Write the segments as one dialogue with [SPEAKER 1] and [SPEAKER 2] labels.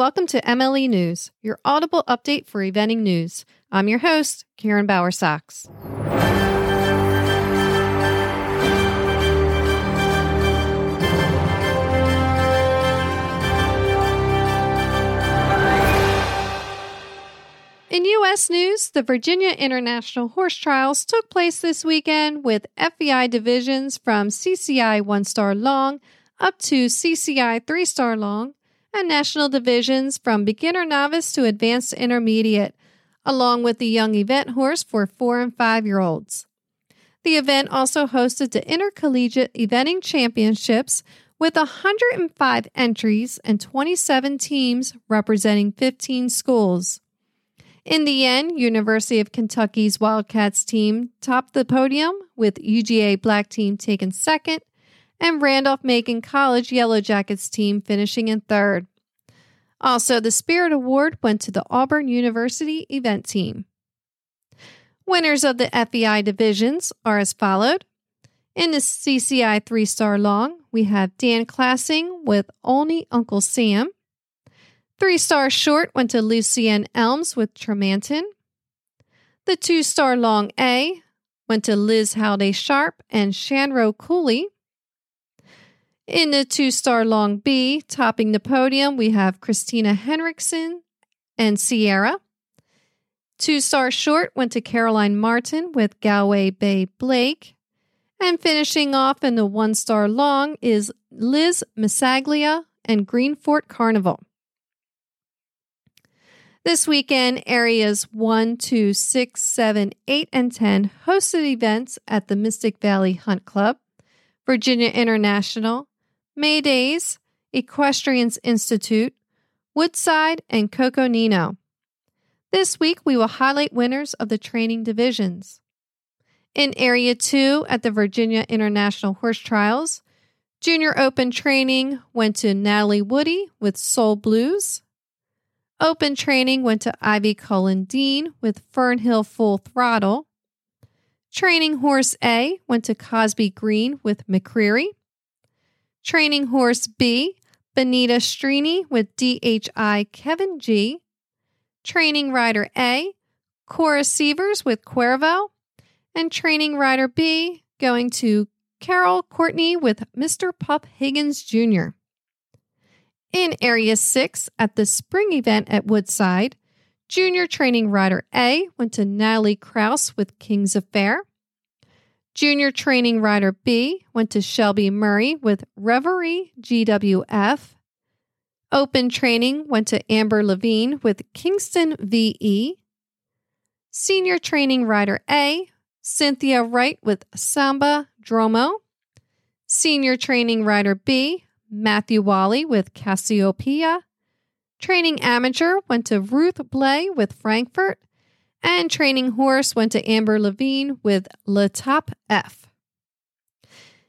[SPEAKER 1] Welcome to MLE News, your audible update for eventing news. I'm your host, Karen Bauer Sachs. In U.S. news, the Virginia International Horse Trials took place this weekend with FEI divisions from CCI one star long up to CCI three star long and national divisions from beginner novice to advanced intermediate, along with the young event horse for four and five year olds. The event also hosted the Intercollegiate Eventing Championships with 105 entries and 27 teams representing 15 schools. In the end, University of Kentucky's Wildcats team topped the podium, with UGA Black team taking second and Randolph Macon College Yellow Jackets team finishing in third. Also, the Spirit Award went to the Auburn University event team. Winners of the FEI divisions are as followed. In the CCI three star long, we have Dan Classing with Only Uncle Sam. Three star short went to Lucienne Elms with Tremanton. The two star long A went to Liz Halliday Sharp and Shanroe Cooley. In the two star long B, topping the podium, we have Christina Henriksen and Sierra. Two star short went to Caroline Martin with Galway Bay Blake. And finishing off in the one star long is Liz Masaglia and Greenfort Carnival. This weekend, areas 1, 2, 6, 7, 8, and 10 hosted events at the Mystic Valley Hunt Club, Virginia International, May Days, Equestrians Institute, Woodside, and Coconino. This week, we will highlight winners of the training divisions. In Area 2 at the Virginia International Horse Trials, Junior Open training went to Natalie Woody with Soul Blues. Open training went to Ivy Cullen Dean with Fernhill Full Throttle. Training Horse A went to Cosby Green with McCreary. Training Horse B, Benita Strini with DHI Kevin G. Training Rider A, Cora Sievers with Cuervo. And Training Rider B going to Carol Courtney with Mr. Pup Higgins Jr. In Area 6 at the spring event at Woodside, Junior Training Rider A went to Natalie Kraus with King's Affair. Junior Training Rider B went to Shelby Murray with Reverie GWF. Open Training went to Amber Levine with Kingston VE. Senior Training Rider A, Cynthia Wright with Samba Dromo. Senior Training Rider B, Matthew Wally with Cassiopeia. Training Amateur went to Ruth Blay with Frankfurt. And Training Horse went to Amber Levine with Le Top F.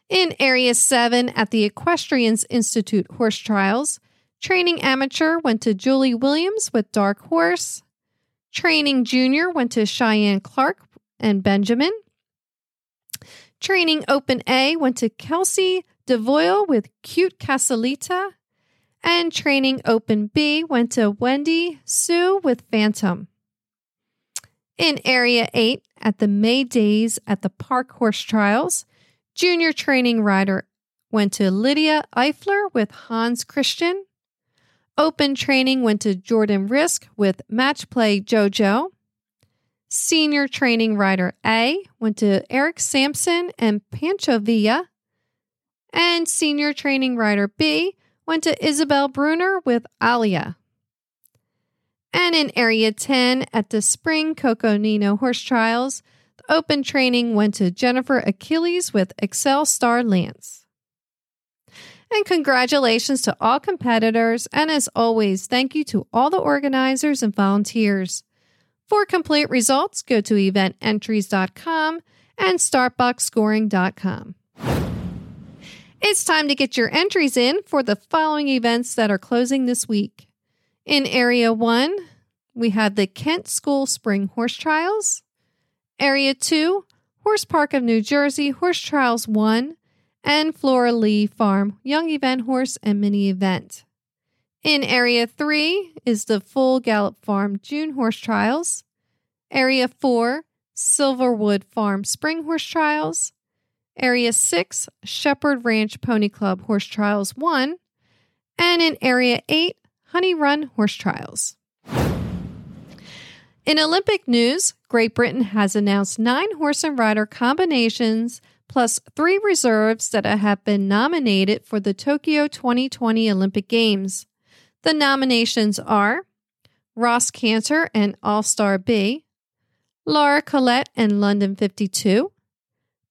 [SPEAKER 1] In Area 7 at the Equestrians Institute Horse Trials, Training Amateur went to Julie Williams with Dark Horse. Training Junior went to Cheyenne Clark and Benjamin. Training Open A went to Kelsey DeVoyle with Cute Casalita. And Training Open B went to Wendy Sue with Phantom. In Area 8 at the May Days at the Park Horse Trials, Junior Training Rider went to Lydia Eifler with Hans Christian. Open training went to Jordan Risk with Match Play JoJo. Senior Training Rider A went to Eric Sampson and Pancho Villa. And Senior Training Rider B went to Isabel Bruner with Alia. In Area 10 at the Spring Coconino Horse Trials, the open training went to Jennifer Achilles with Excel Star Lance. And congratulations to all competitors, and as always, thank you to all the organizers and volunteers. For complete results, go to evententries.com and startboxscoring.com. It's time to get your entries in for the following events that are closing this week. In Area 1, we have the Kent School Spring Horse Trials. Area 2, Horse Park of New Jersey Horse Trials 1, and Flora Lee Farm Young Event Horse and Mini Event. In Area 3 is the full Gallop Farm June Horse Trials. Area 4, Silverwood Farm Spring Horse Trials. Area 6, Shepherd Ranch Pony Club Horse Trials 1. And in Area 8, Honey Run Horse Trials. In Olympic news, Great Britain has announced nine horse and rider combinations plus three reserves that have been nominated for the Tokyo 2020 Olympic Games. The nominations are Ros Canter and Allstar B, Laura Collett and London 52,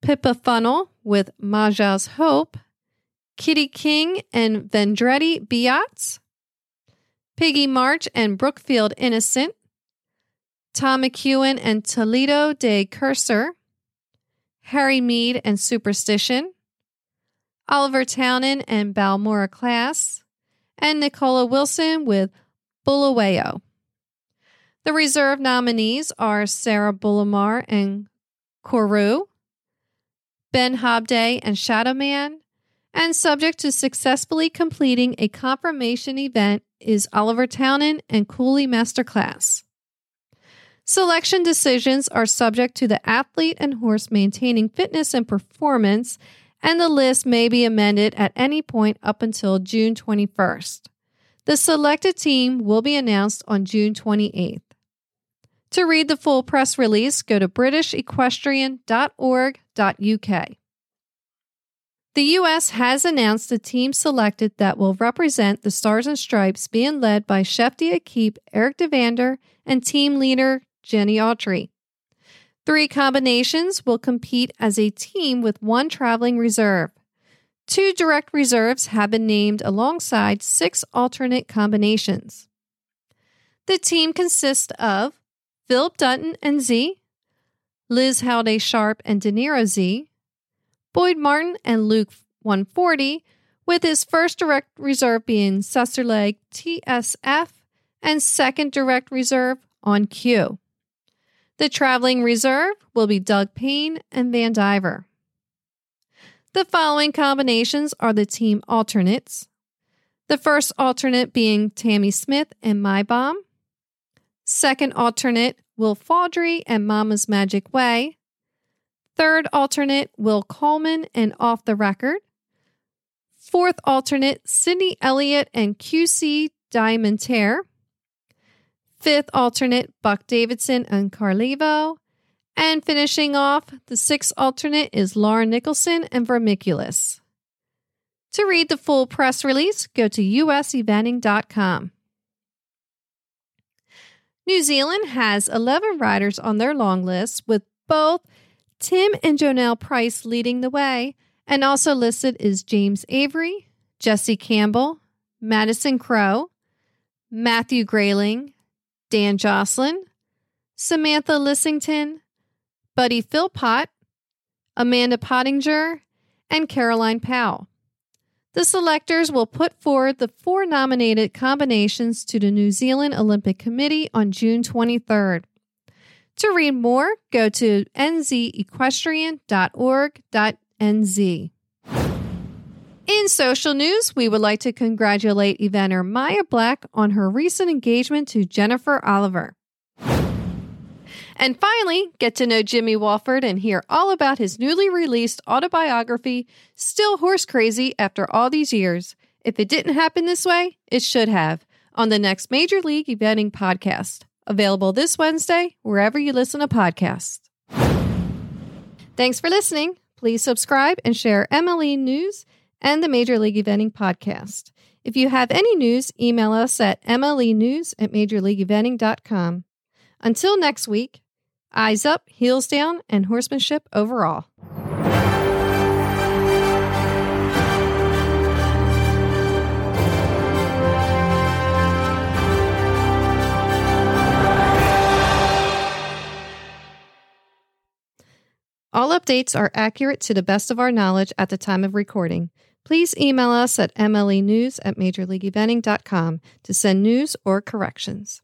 [SPEAKER 1] Pippa Funnell with Maja's Hope, Kitty King and Vendredi Biats, Piggy March and Brookfield Innocent, Tom McEwen and Toledo de Kerser, Harry Meade and Superstition, Oliver Townend and Ballaghmor Class, and Nicola Wilson with Bulawayo. The reserve nominees are Sarah Bullimore and Koru, Ben Hobday and Shadowman, and subject to successfully completing a confirmation event is Oliver Townend and Cooley Masterclass. Selection decisions are subject to the athlete and horse maintaining fitness and performance, and the list may be amended at any point up until June 21st. The selected team will be announced on June 28th. To read the full press release, go to britishequestrian.org.uk. The U.S. has announced the team selected that will represent the Stars and Stripes being led by Chef d'Equipe Erik Duvander and team leader Jenni Autry. Three combinations will compete as a team with one traveling reserve. Two direct reserves have been named alongside six alternate combinations. The team consists of Philip Dutton and Z, Liz Halliday Sharp and Deniro Z, Boyd Martin and Luke 140, with his first direct reserve being Tsetserleg TSF and second direct reserve on cue. The traveling reserve will be Doug Payne and Vandiver. The following combinations are the team alternates. The first alternate being Tamie Smith and Mai Baum. Second alternate, Will Faudree and Mama's Magic Way. Third alternate, Will Coleman and Off the Record. Fourth alternate, Sydney Elliott and QC Diamantaire. Fifth alternate, Buck Davidson and Carlevo. And finishing off, the sixth alternate is Laura Nicholson and Vermiculus. To read the full press release, go to useventing.com. New Zealand has 11 riders on their long list, with both Tim and Jonelle Price leading the way, and also listed is James Avery, Jesse Campbell, Madison Crowe, Matthew Grayling, Dan Jocelyn, Samantha Lissington, Bundy Philpott, Amanda Pottinger, and Caroline Powell. The selectors will put forward the four nominated combinations to the New Zealand Olympic Committee on June 23rd. To read more, go to nzequestrian.org.nz. In social news, we would like to congratulate eventer Maya Black on her recent engagement to Jennifer Oliver. And finally, get to know Jimmy Wofford and hear all about his newly released autobiography, Still Horse Crazy After All These Years. If it didn't happen this way, it should have, on the next Major League Eventing podcast. Available this Wednesday, wherever you listen to podcasts. Thanks for listening. Please subscribe and share MLE News and the Major League Eventing podcast. If you have any news, email us at mlenews at majorleagueeventing.com. Until next week, eyes up, heels down, and horsemanship overall. All updates are accurate to the best of our knowledge at the time of recording. Please email us at mlenews at majorleagueeventing.com to send news or corrections.